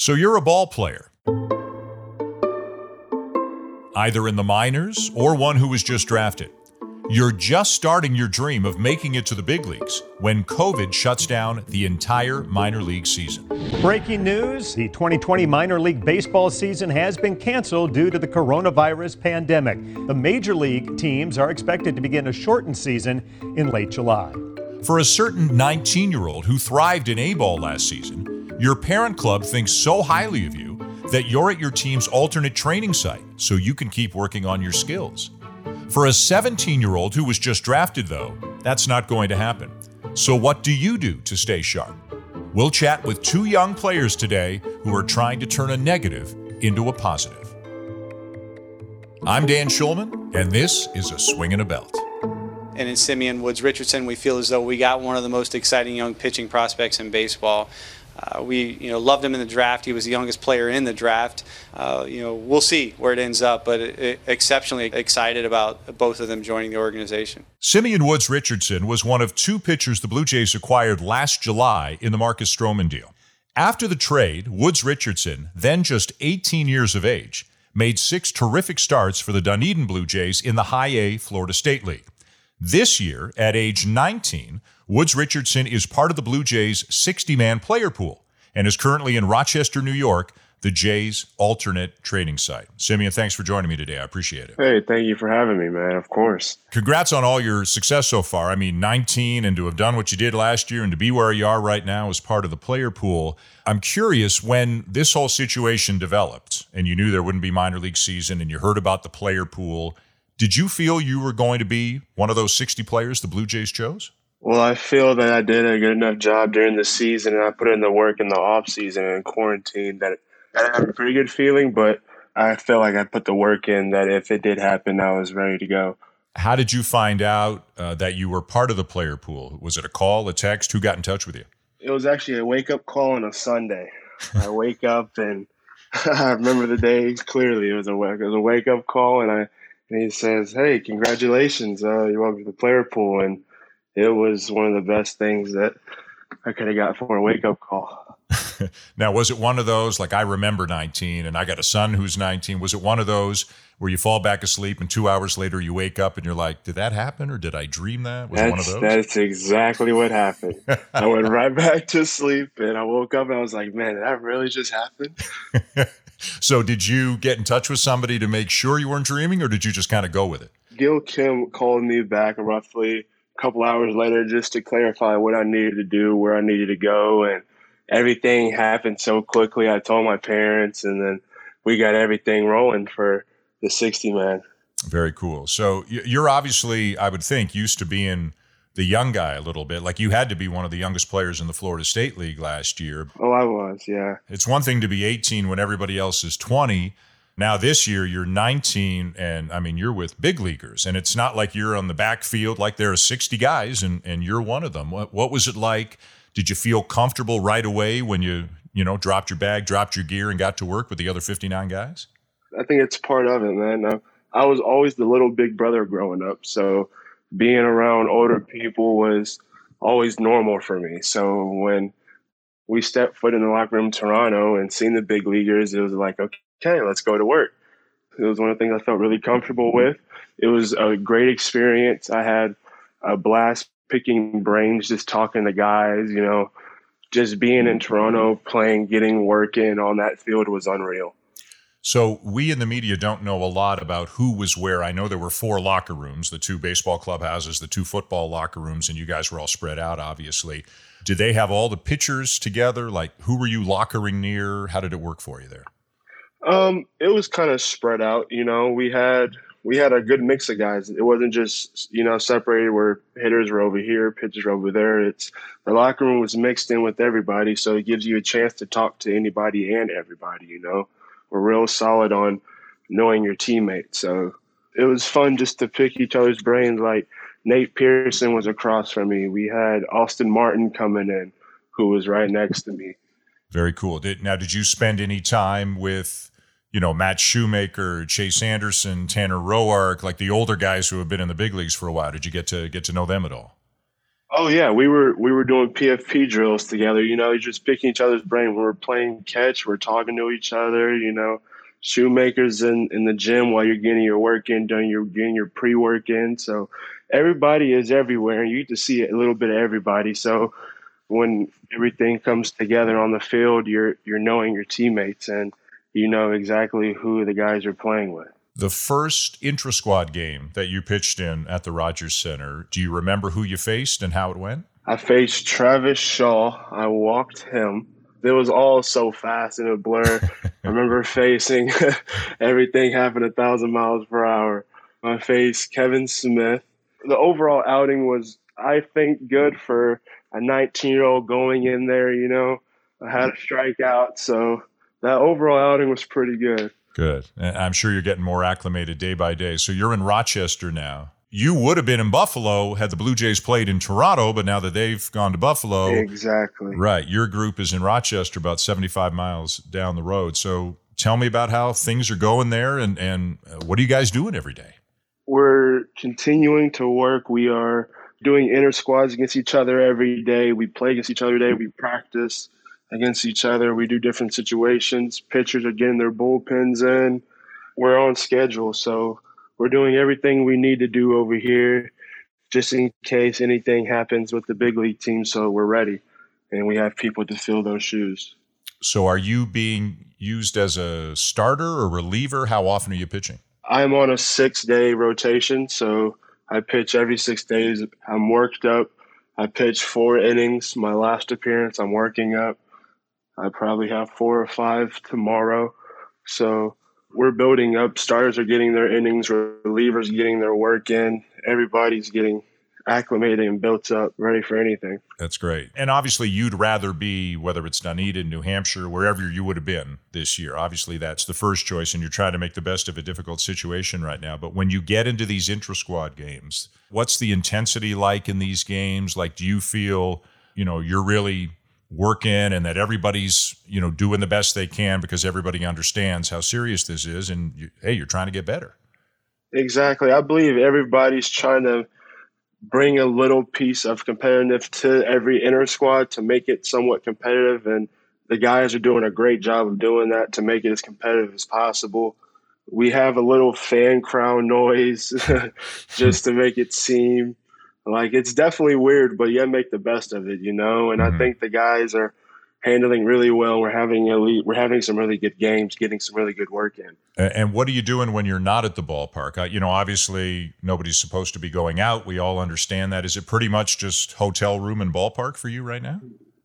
So you're a ball player, either in the minors or one who was just drafted. You're just starting your dream of making it to the big leagues when COVID shuts down the entire minor league season. Breaking news the 2020 minor league baseball season has been canceled due to the coronavirus pandemic. The major league teams are expected to begin a shortened season in late July. For a certain 19 year old who thrived in A ball last season, your parent club thinks so highly of you that you're at your team's alternate training site so you can keep working on your skills. For a 17 year old who was just drafted, though, that's not going to happen. So, what do you do to stay sharp? We'll chat with two young players today who are trying to turn a negative into a positive. I'm Dan Shulman, and this is a swing and a belt. And in Simeon Woods Richardson, we feel as though we got one of the most exciting young pitching prospects in baseball. Uh, we, you know, loved him in the draft. He was the youngest player in the draft. Uh, you know, we'll see where it ends up, but it, it, exceptionally excited about both of them joining the organization. Simeon Woods Richardson was one of two pitchers the Blue Jays acquired last July in the Marcus Stroman deal. After the trade, Woods Richardson, then just 18 years of age, made six terrific starts for the Dunedin Blue Jays in the High A Florida State League. This year, at age 19, Woods Richardson is part of the Blue Jays 60 man player pool and is currently in Rochester, New York, the Jays' alternate training site. Simeon, thanks for joining me today. I appreciate it. Hey, thank you for having me, man. Of course. Congrats on all your success so far. I mean, 19 and to have done what you did last year and to be where you are right now as part of the player pool. I'm curious when this whole situation developed and you knew there wouldn't be minor league season and you heard about the player pool. Did you feel you were going to be one of those 60 players the Blue Jays chose? Well, I feel that I did a good enough job during the season, and I put in the work in the off season and quarantine. That I have a pretty good feeling, but I feel like I put the work in. That if it did happen, I was ready to go. How did you find out uh, that you were part of the player pool? Was it a call, a text? Who got in touch with you? It was actually a wake up call on a Sunday. I wake up and I remember the day clearly. It was a it was a wake up call, and I and he says, "Hey, congratulations! Uh, you're welcome to the player pool." And it was one of the best things that I could have got for a wake up call. now, was it one of those like I remember 19 and I got a son who's 19? Was it one of those where you fall back asleep and two hours later you wake up and you're like, did that happen or did I dream that? Was that's, it one of those? That's exactly what happened. I went right back to sleep and I woke up and I was like, man, did that really just happen? so, did you get in touch with somebody to make sure you weren't dreaming or did you just kind of go with it? Gil Kim called me back roughly couple hours later just to clarify what I needed to do, where I needed to go, and everything happened so quickly. I told my parents, and then we got everything rolling for the 60 man. Very cool. So you're obviously, I would think, used to being the young guy a little bit. Like you had to be one of the youngest players in the Florida State League last year. Oh, I was, yeah. It's one thing to be 18 when everybody else is 20 now this year you're 19 and I mean you're with big leaguers and it's not like you're on the backfield like there are 60 guys and and you're one of them. What what was it like? Did you feel comfortable right away when you, you know, dropped your bag, dropped your gear and got to work with the other 59 guys? I think it's part of it, man. I was always the little big brother growing up, so being around older people was always normal for me. So when we stepped foot in the locker room in Toronto and seen the big leaguers, it was like, okay, okay, let's go to work. It was one of the things I felt really comfortable with. It was a great experience. I had a blast picking brains, just talking to guys, you know, just being in Toronto, playing, getting work in on that field was unreal. So we in the media don't know a lot about who was where. I know there were four locker rooms, the two baseball clubhouses, the two football locker rooms, and you guys were all spread out, obviously. Did they have all the pitchers together? Like, who were you lockering near? How did it work for you there? Um, it was kind of spread out. You know, we had we had a good mix of guys. It wasn't just you know separated where hitters were over here, pitchers were over there. It's the locker room was mixed in with everybody, so it gives you a chance to talk to anybody and everybody. You know, we're real solid on knowing your teammates. So it was fun just to pick each other's brains. Like Nate Pearson was across from me. We had Austin Martin coming in, who was right next to me. Very cool. Did, now, did you spend any time with, you know, Matt Shoemaker, Chase Anderson, Tanner Roark, like the older guys who have been in the big leagues for a while? Did you get to get to know them at all? Oh yeah, we were we were doing PFP drills together. You know, just picking each other's brain. We were playing catch. We're talking to each other. You know, Shoemaker's in in the gym while you're getting your work in, doing your getting your pre work in. So everybody is everywhere, and you get to see a little bit of everybody. So when everything comes together on the field, you're you're knowing your teammates and you know exactly who the guys are playing with the first intra squad game that you pitched in at the Rogers Center, do you remember who you faced and how it went? I faced Travis Shaw. I walked him. It was all so fast and a blur. I remember facing everything happened a thousand miles per hour. I faced Kevin Smith. The overall outing was, I think, good for a 19 year old going in there. You know, I had a strikeout, so that overall outing was pretty good. Good. I'm sure you're getting more acclimated day by day. So you're in Rochester now. You would have been in Buffalo had the Blue Jays played in Toronto, but now that they've gone to Buffalo. Exactly. Right. Your group is in Rochester, about 75 miles down the road. So tell me about how things are going there and, and uh, what are you guys doing every day? We're continuing to work. We are doing inner squads against each other every day. We play against each other every day. We practice against each other. We do different situations. Pitchers are getting their bullpens in. We're on schedule, so we're doing everything we need to do over here just in case anything happens with the big league team so we're ready and we have people to fill those shoes. So are you being used as a starter or reliever? How often are you pitching? I'm on a 6-day rotation, so I pitch every 6 days. I'm worked up. I pitch 4 innings. My last appearance, I'm working up. I probably have four or five tomorrow. So we're building up. Starters are getting their innings, relievers getting their work in. Everybody's getting acclimated and built up, ready for anything. That's great. And obviously, you'd rather be, whether it's Dunedin, New Hampshire, wherever you would have been this year. Obviously, that's the first choice, and you're trying to make the best of a difficult situation right now. But when you get into these intra squad games, what's the intensity like in these games? Like, do you feel, you know, you're really working and that everybody's you know doing the best they can because everybody understands how serious this is and you, hey you're trying to get better exactly i believe everybody's trying to bring a little piece of competitive to every inner squad to make it somewhat competitive and the guys are doing a great job of doing that to make it as competitive as possible we have a little fan crowd noise just to make it seem like it's definitely weird, but you make the best of it, you know. And mm-hmm. I think the guys are handling really well. We're having elite, we're having some really good games, getting some really good work in. And what are you doing when you're not at the ballpark? You know, obviously nobody's supposed to be going out. We all understand that. Is it pretty much just hotel room and ballpark for you right now?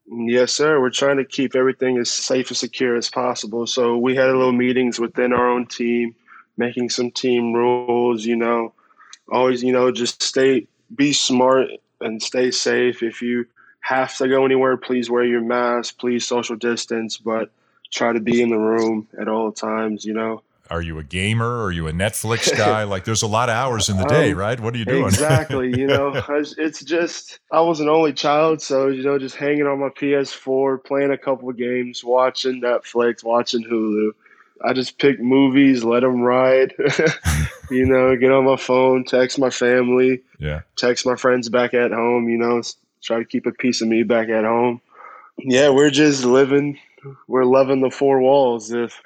Yes, sir. We're trying to keep everything as safe and secure as possible. So we had a little meetings within our own team, making some team rules. You know, always, you know, just stay be smart and stay safe. If you have to go anywhere, please wear your mask, please social distance, but try to be in the room at all times, you know. Are you a gamer? Are you a Netflix guy? like, there's a lot of hours in the day, um, right? What are you doing? Exactly. You know, it's just, I was an only child. So, you know, just hanging on my PS4, playing a couple of games, watching Netflix, watching Hulu. I just pick movies, let them ride. you know, get on my phone, text my family, yeah, text my friends back at home. You know, try to keep a piece of me back at home. Yeah, we're just living. We're loving the four walls. If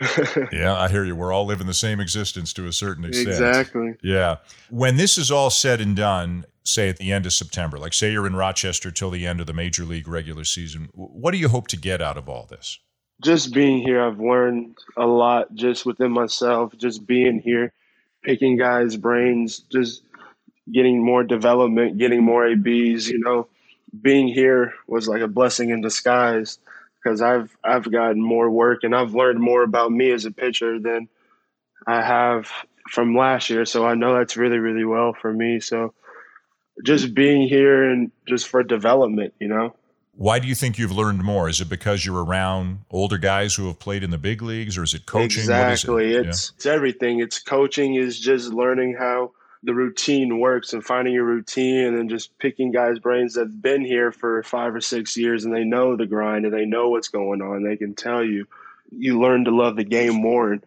yeah, I hear you. We're all living the same existence to a certain extent. Exactly. Yeah. When this is all said and done, say at the end of September, like say you're in Rochester till the end of the major league regular season, what do you hope to get out of all this? just being here, I've learned a lot just within myself, just being here, picking guys' brains, just getting more development, getting more ABs, you know. Being here was like a blessing in disguise because I've I've gotten more work and I've learned more about me as a pitcher than I have from last year. So I know that's really, really well for me. So just being here and just for development, you know. Why do you think you've learned more? Is it because you're around older guys who have played in the big leagues, or is it coaching? Exactly, it? it's yeah. it's everything. It's coaching is just learning how the routine works and finding your routine, and then just picking guys' brains that've been here for five or six years and they know the grind and they know what's going on. They can tell you. You learn to love the game more, and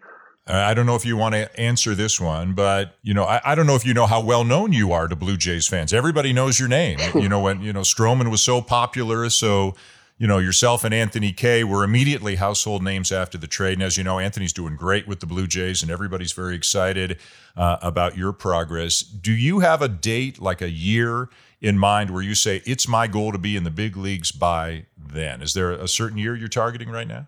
I don't know if you want to answer this one, but you know, I, I, don't know if you know how well known you are to Blue Jays fans. Everybody knows your name. you know, when you know Stroman was so popular, so you know yourself and Anthony Kay were immediately household names after the trade. And as you know, Anthony's doing great with the Blue Jays, and everybody's very excited uh, about your progress. Do you have a date, like a year? in mind where you say it's my goal to be in the big leagues by then? Is there a certain year you're targeting right now?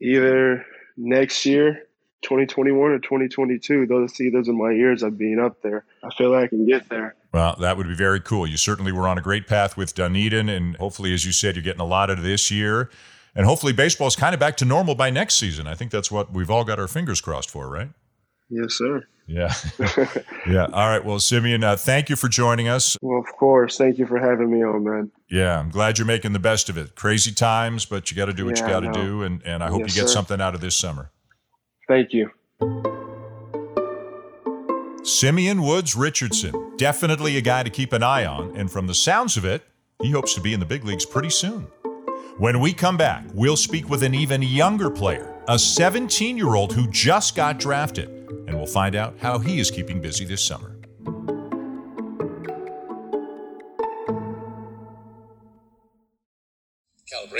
Either next year 2021 or 2022. Those see those in my years of being up there. I feel like I can get there. Well, that would be very cool. You certainly were on a great path with Dunedin, and hopefully, as you said, you're getting a lot out of this year. And hopefully, baseball is kind of back to normal by next season. I think that's what we've all got our fingers crossed for, right? Yes, sir. Yeah. yeah. All right. Well, Simeon, uh, thank you for joining us. Well, of course. Thank you for having me on, man. Yeah. I'm glad you're making the best of it. Crazy times, but you got to do what yeah, you got to do. And, and I hope yes, you get sir. something out of this summer. Thank you. Simeon Woods Richardson, definitely a guy to keep an eye on, and from the sounds of it, he hopes to be in the big leagues pretty soon. When we come back, we'll speak with an even younger player, a 17 year old who just got drafted, and we'll find out how he is keeping busy this summer.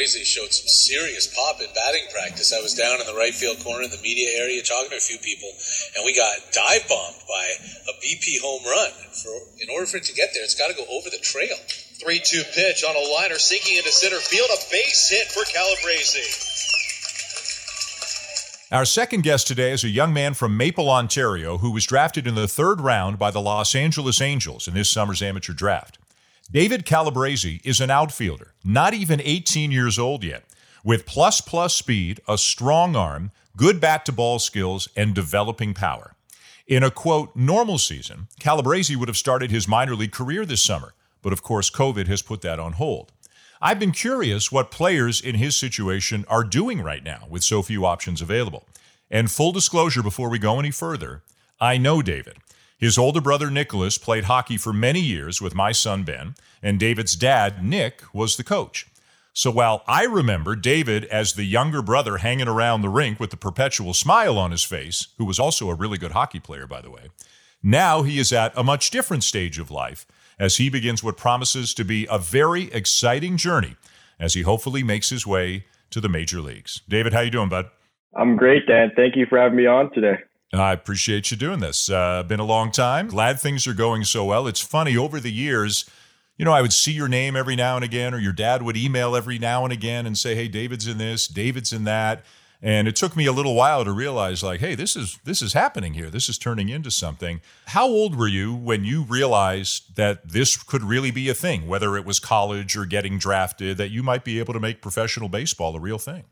Calabrese showed some serious pop in batting practice. I was down in the right field corner in the media area talking to a few people, and we got dive bombed by a BP home run. For in order for it to get there, it's got to go over the trail. 3-2 pitch on a liner sinking into center field, a base hit for Calabrese. Our second guest today is a young man from Maple, Ontario, who was drafted in the third round by the Los Angeles Angels in this summer's amateur draft. David Calabrese is an outfielder, not even 18 years old yet, with plus plus speed, a strong arm, good bat to ball skills, and developing power. In a quote, normal season, Calabrese would have started his minor league career this summer, but of course, COVID has put that on hold. I've been curious what players in his situation are doing right now with so few options available. And full disclosure before we go any further, I know David. His older brother Nicholas played hockey for many years with my son Ben, and David's dad, Nick, was the coach. So while I remember David as the younger brother hanging around the rink with the perpetual smile on his face, who was also a really good hockey player, by the way, now he is at a much different stage of life as he begins what promises to be a very exciting journey as he hopefully makes his way to the major leagues. David, how you doing, bud? I'm great, Dan. Thank you for having me on today. I appreciate you doing this. Uh, been a long time. Glad things are going so well. It's funny over the years. You know, I would see your name every now and again, or your dad would email every now and again and say, "Hey, David's in this, David's in that." And it took me a little while to realize, like, hey, this is this is happening here. This is turning into something. How old were you when you realized that this could really be a thing, whether it was college or getting drafted, that you might be able to make professional baseball a real thing?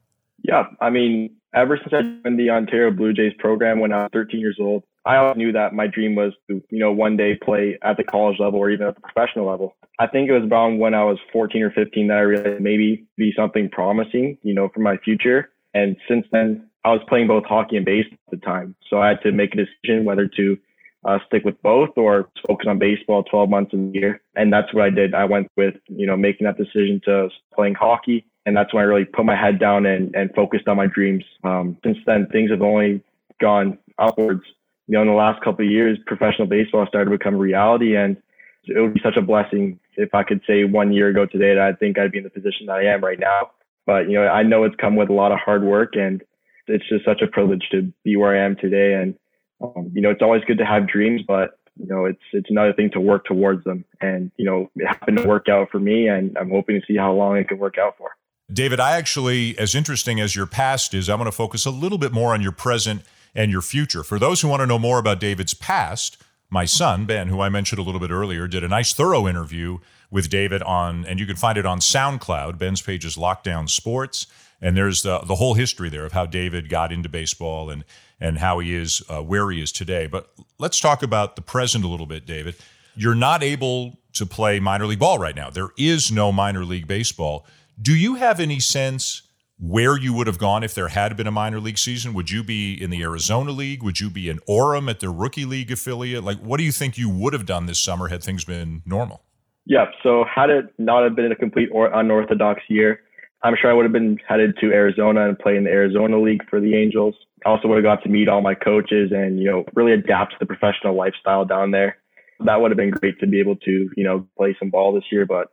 Yeah, I mean, ever since I joined the Ontario Blue Jays program when I was 13 years old, I always knew that my dream was to, you know, one day play at the college level or even at the professional level. I think it was around when I was 14 or 15 that I realized maybe be something promising, you know, for my future. And since then, I was playing both hockey and baseball at the time. So I had to make a decision whether to uh, stick with both or focus on baseball 12 months a year. And that's what I did. I went with, you know, making that decision to playing hockey and that's when I really put my head down and, and focused on my dreams. Um, since then, things have only gone upwards. You know, in the last couple of years, professional baseball started to become reality, and it would be such a blessing if I could say one year ago today that I think I'd be in the position that I am right now. But you know, I know it's come with a lot of hard work, and it's just such a privilege to be where I am today. And um, you know, it's always good to have dreams, but you know, it's it's another thing to work towards them. And you know, it happened to work out for me, and I'm hoping to see how long it can work out for. David, I actually, as interesting as your past is, I want to focus a little bit more on your present and your future. For those who want to know more about David's past, my son, Ben, who I mentioned a little bit earlier, did a nice, thorough interview with David on, and you can find it on SoundCloud. Ben's page is Lockdown Sports. And there's the, the whole history there of how David got into baseball and, and how he is uh, where he is today. But let's talk about the present a little bit, David. You're not able to play minor league ball right now. There is no minor league baseball. Do you have any sense where you would have gone if there had been a minor league season? Would you be in the Arizona League? Would you be in Orem at their rookie league affiliate? Like, what do you think you would have done this summer had things been normal? Yeah. So had it not have been a complete or unorthodox year, I'm sure I would have been headed to Arizona and play in the Arizona League for the Angels. I also would have got to meet all my coaches and, you know, really adapt to the professional lifestyle down there. That would have been great to be able to, you know, play some ball this year. But,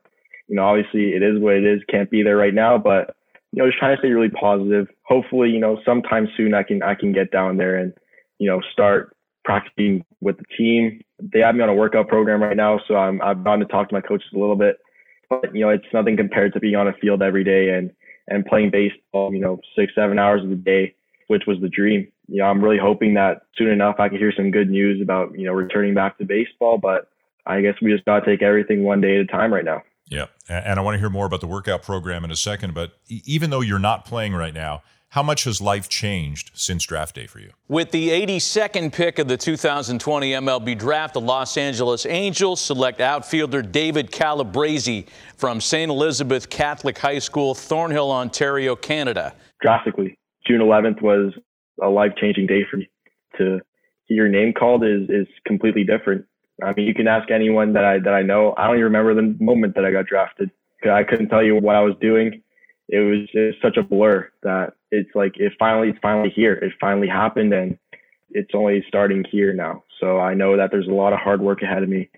you know, obviously it is what it is. Can't be there right now. But, you know, just trying to stay really positive. Hopefully, you know, sometime soon I can I can get down there and, you know, start practicing with the team. They have me on a workout program right now, so I'm I've gone to talk to my coaches a little bit but you know, it's nothing compared to being on a field every day and and playing baseball, you know, six, seven hours of the day, which was the dream. You know, I'm really hoping that soon enough I can hear some good news about, you know, returning back to baseball. But I guess we just got to take everything one day at a time right now. Yeah. And I want to hear more about the workout program in a second. But even though you're not playing right now, how much has life changed since draft day for you? With the 82nd pick of the 2020 MLB draft, the Los Angeles Angels select outfielder David Calabrese from St. Elizabeth Catholic High School, Thornhill, Ontario, Canada. Drastically. June 11th was a life changing day for me. To hear your name called is, is completely different. I mean, you can ask anyone that I, that I know. I don't even remember the moment that I got drafted. I couldn't tell you what I was doing it was just such a blur that it's like it finally it's finally here. It finally happened and it's only starting here now. So I know that there's a lot of hard work ahead of me.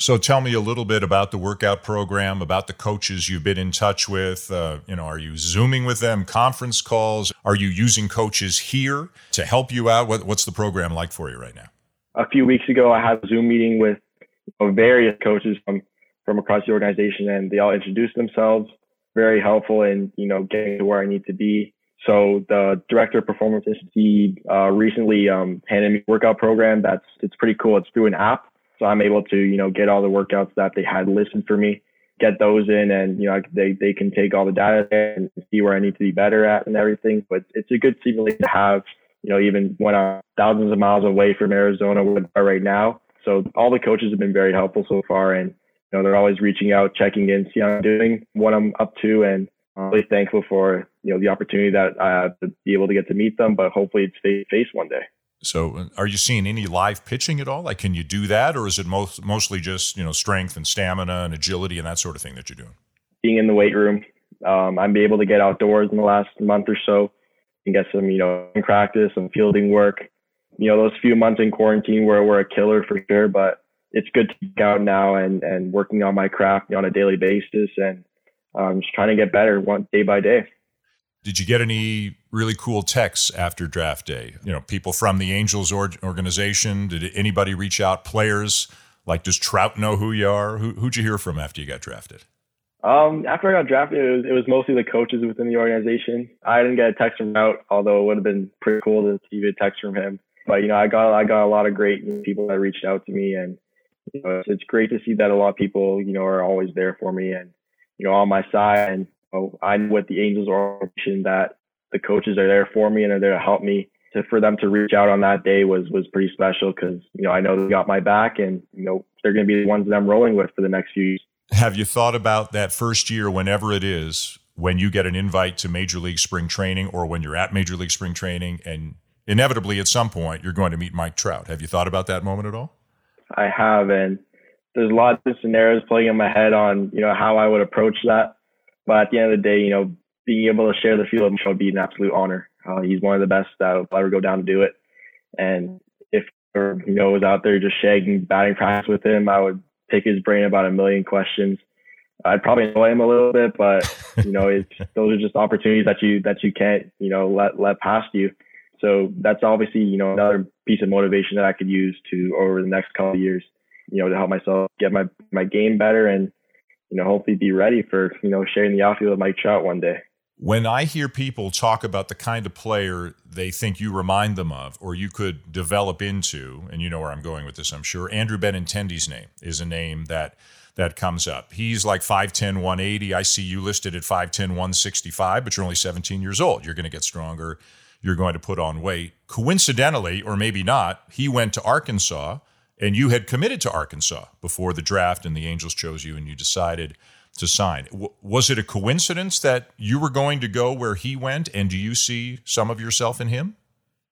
So tell me a little bit about the workout program, about the coaches you've been in touch with. Uh, you know, are you zooming with them, conference calls? Are you using coaches here to help you out? What, what's the program like for you right now? A few weeks ago, I had a Zoom meeting with various coaches from from across the organization, and they all introduced themselves very helpful in you know getting to where I need to be. So the director of performance institute uh, recently um, handed me a workout program that's it's pretty cool. It's through an app, so I'm able to you know get all the workouts that they had listed for me, get those in, and you know they they can take all the data and see where I need to be better at and everything. But it's a good simulation to have. You know, even when I'm thousands of miles away from Arizona right now. So all the coaches have been very helpful so far, and you know, they're always reaching out, checking in, see how I'm doing, what I'm up to, and I'm really thankful for you know the opportunity that I have to be able to get to meet them. But hopefully, it's face to face one day. So, uh, are you seeing any live pitching at all? Like, can you do that, or is it most mostly just you know strength and stamina and agility and that sort of thing that you're doing? Being in the weight room, um, I'm able to get outdoors in the last month or so and get some you know practice, some fielding work. You know, those few months in quarantine were were a killer for sure, but it's good to be out now and and working on my craft on a daily basis and um, just trying to get better one day by day. Did you get any really cool texts after draft day? You know, people from the Angels or- organization. Did anybody reach out? Players like, does Trout know who you are? Who, who'd you hear from after you got drafted? Um, after I got drafted, it was, it was mostly the coaches within the organization. I didn't get a text from Trout, although it would have been pretty cool to see a text from him. But you know, I got I got a lot of great people that reached out to me, and you know, it's, it's great to see that a lot of people, you know, are always there for me and, you know, on my side. And you know, I know with the Angels organization that the coaches are there for me and are there to help me. To, for them to reach out on that day was was pretty special because you know I know they got my back and you know they're going to be the ones that I'm rolling with for the next few years. Have you thought about that first year, whenever it is, when you get an invite to Major League Spring Training, or when you're at Major League Spring Training, and inevitably at some point you're going to meet Mike Trout? Have you thought about that moment at all? I have, and there's lots of scenarios playing in my head on you know how I would approach that. But at the end of the day, you know, being able to share the field with him would be an absolute honor. Uh, he's one of the best that will ever go down to do it. And if you know was out there just shagging batting practice with him, I would pick his brain about a million questions. I'd probably annoy him a little bit, but you know, it's those are just opportunities that you that you can't you know let let past you. So that's obviously, you know, another piece of motivation that I could use to over the next couple of years, you know, to help myself get my, my game better and, you know, hopefully be ready for, you know, sharing the outfield with Mike Trout one day. When I hear people talk about the kind of player they think you remind them of or you could develop into, and you know where I'm going with this, I'm sure, Andrew Benintendi's name is a name that that comes up. He's like 5'10, 180. I see you listed at 5'10, 165, but you're only 17 years old. You're going to get stronger you're going to put on weight. Coincidentally, or maybe not, he went to Arkansas and you had committed to Arkansas before the draft and the Angels chose you and you decided to sign. W- was it a coincidence that you were going to go where he went and do you see some of yourself in him?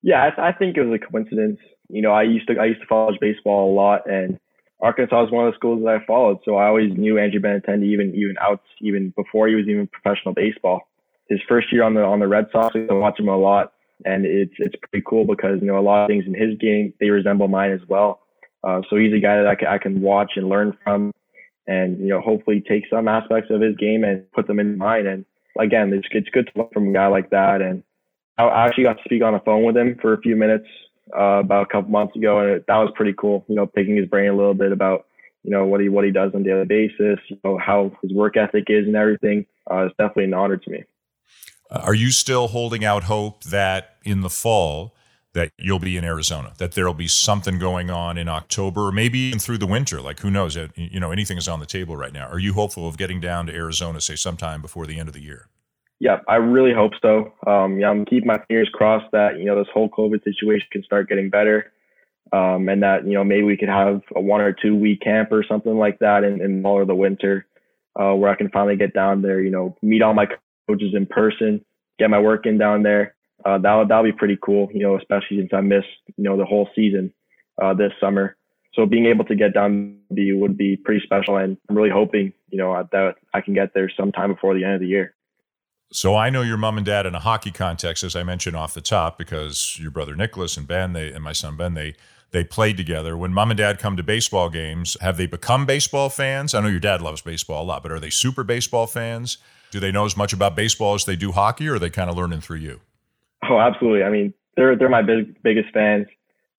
Yeah, I, th- I think it was a coincidence. You know, I used to I used to follow baseball a lot and Arkansas was one of the schools that I followed, so I always knew Andrew Benintendi even even out even before he was even professional baseball. his first year on the on the Red Sox. I watch him a lot, and it's it's pretty cool because you know a lot of things in his game they resemble mine as well. Uh, so he's a guy that I can, I can watch and learn from, and you know hopefully take some aspects of his game and put them in mine. And again, it's it's good to learn from a guy like that. And I actually got to speak on the phone with him for a few minutes uh, about a couple months ago, and it, that was pretty cool. You know, picking his brain a little bit about you know what he what he does on a daily basis, you know how his work ethic is and everything. Uh, it's definitely an honor to me. Uh, are you still holding out hope that in the fall that you'll be in Arizona, that there'll be something going on in October, maybe even through the winter? Like who knows? You know, anything is on the table right now. Are you hopeful of getting down to Arizona, say sometime before the end of the year? Yeah, I really hope so. Um, yeah, I'm keeping my fingers crossed that you know this whole COVID situation can start getting better, um, and that you know maybe we could have a one or two week camp or something like that in, in all of the winter, uh, where I can finally get down there. You know, meet all my coaches in person, get my work in down there. Uh, that that'll be pretty cool. You know, especially since I missed you know the whole season uh, this summer. So being able to get down the would be pretty special, and I'm really hoping you know that I can get there sometime before the end of the year. So I know your mom and dad in a hockey context, as I mentioned off the top, because your brother Nicholas and Ben, they and my son Ben, they they played together. When mom and dad come to baseball games, have they become baseball fans? I know your dad loves baseball a lot, but are they super baseball fans? Do they know as much about baseball as they do hockey, or are they kind of learning through you? Oh, absolutely. I mean, they're they're my big, biggest fans.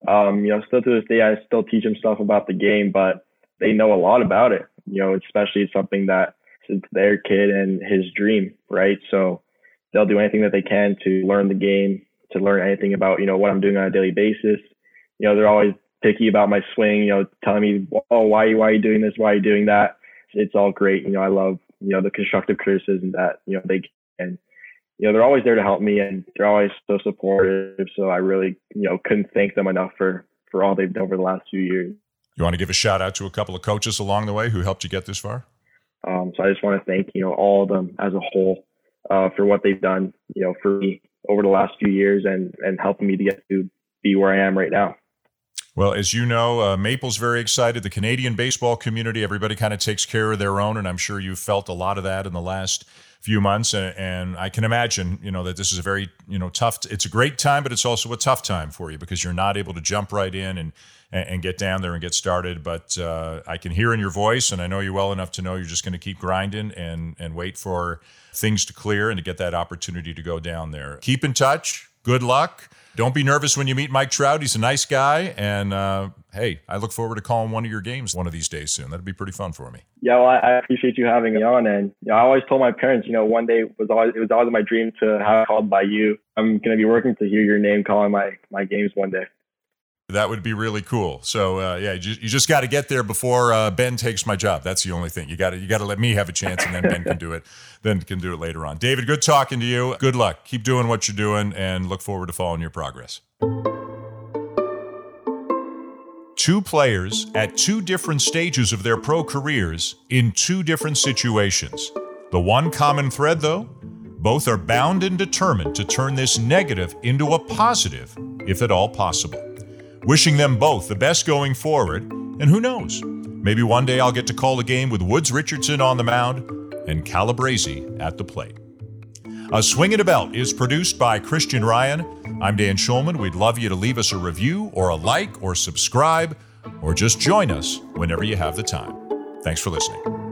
Um, you know, still to this day, I still teach them stuff about the game, but they know a lot about it. You know, especially something that it's their kid and his dream, right? So they'll do anything that they can to learn the game, to learn anything about you know what I'm doing on a daily basis. You know, they're always picky about my swing. You know, telling me, oh, why why are you doing this? Why are you doing that? It's all great. You know, I love you know the constructive criticism that you know they can. You know, they're always there to help me, and they're always so supportive. So I really you know couldn't thank them enough for for all they've done over the last few years. You want to give a shout out to a couple of coaches along the way who helped you get this far? Um, so I just want to thank you know all of them as a whole uh, for what they've done you know for me over the last few years and and helping me to get to be where I am right now. Well, as you know, uh, Maple's very excited. The Canadian baseball community, everybody kind of takes care of their own, and I'm sure you've felt a lot of that in the last few months. And, and, I can imagine, you know, that this is a very, you know, tough. It's a great time, but it's also a tough time for you because you're not able to jump right in and and, and get down there and get started. But uh, I can hear in your voice, and I know you well enough to know you're just going to keep grinding and and wait for things to clear and to get that opportunity to go down there. Keep in touch. Good luck. Don't be nervous when you meet Mike Trout. He's a nice guy, and uh, hey, I look forward to calling one of your games one of these days soon. That'd be pretty fun for me. Yeah, well, I appreciate you having me on, and you know, I always told my parents, you know, one day was always it was always my dream to have called by you. I'm to be working to hear your name calling my my games one day. That would be really cool. So uh, yeah, you just, just got to get there before uh, Ben takes my job. That's the only thing. You got to you got to let me have a chance, and then Ben can do it. Then can do it later on. David, good talking to you. Good luck. Keep doing what you're doing, and look forward to following your progress. Two players at two different stages of their pro careers in two different situations. The one common thread, though, both are bound and determined to turn this negative into a positive, if at all possible. Wishing them both the best going forward, and who knows, maybe one day I'll get to call a game with Woods Richardson on the mound and Calabrese at the plate. A Swing and a Belt is produced by Christian Ryan. I'm Dan Shulman. We'd love you to leave us a review or a like or subscribe or just join us whenever you have the time. Thanks for listening.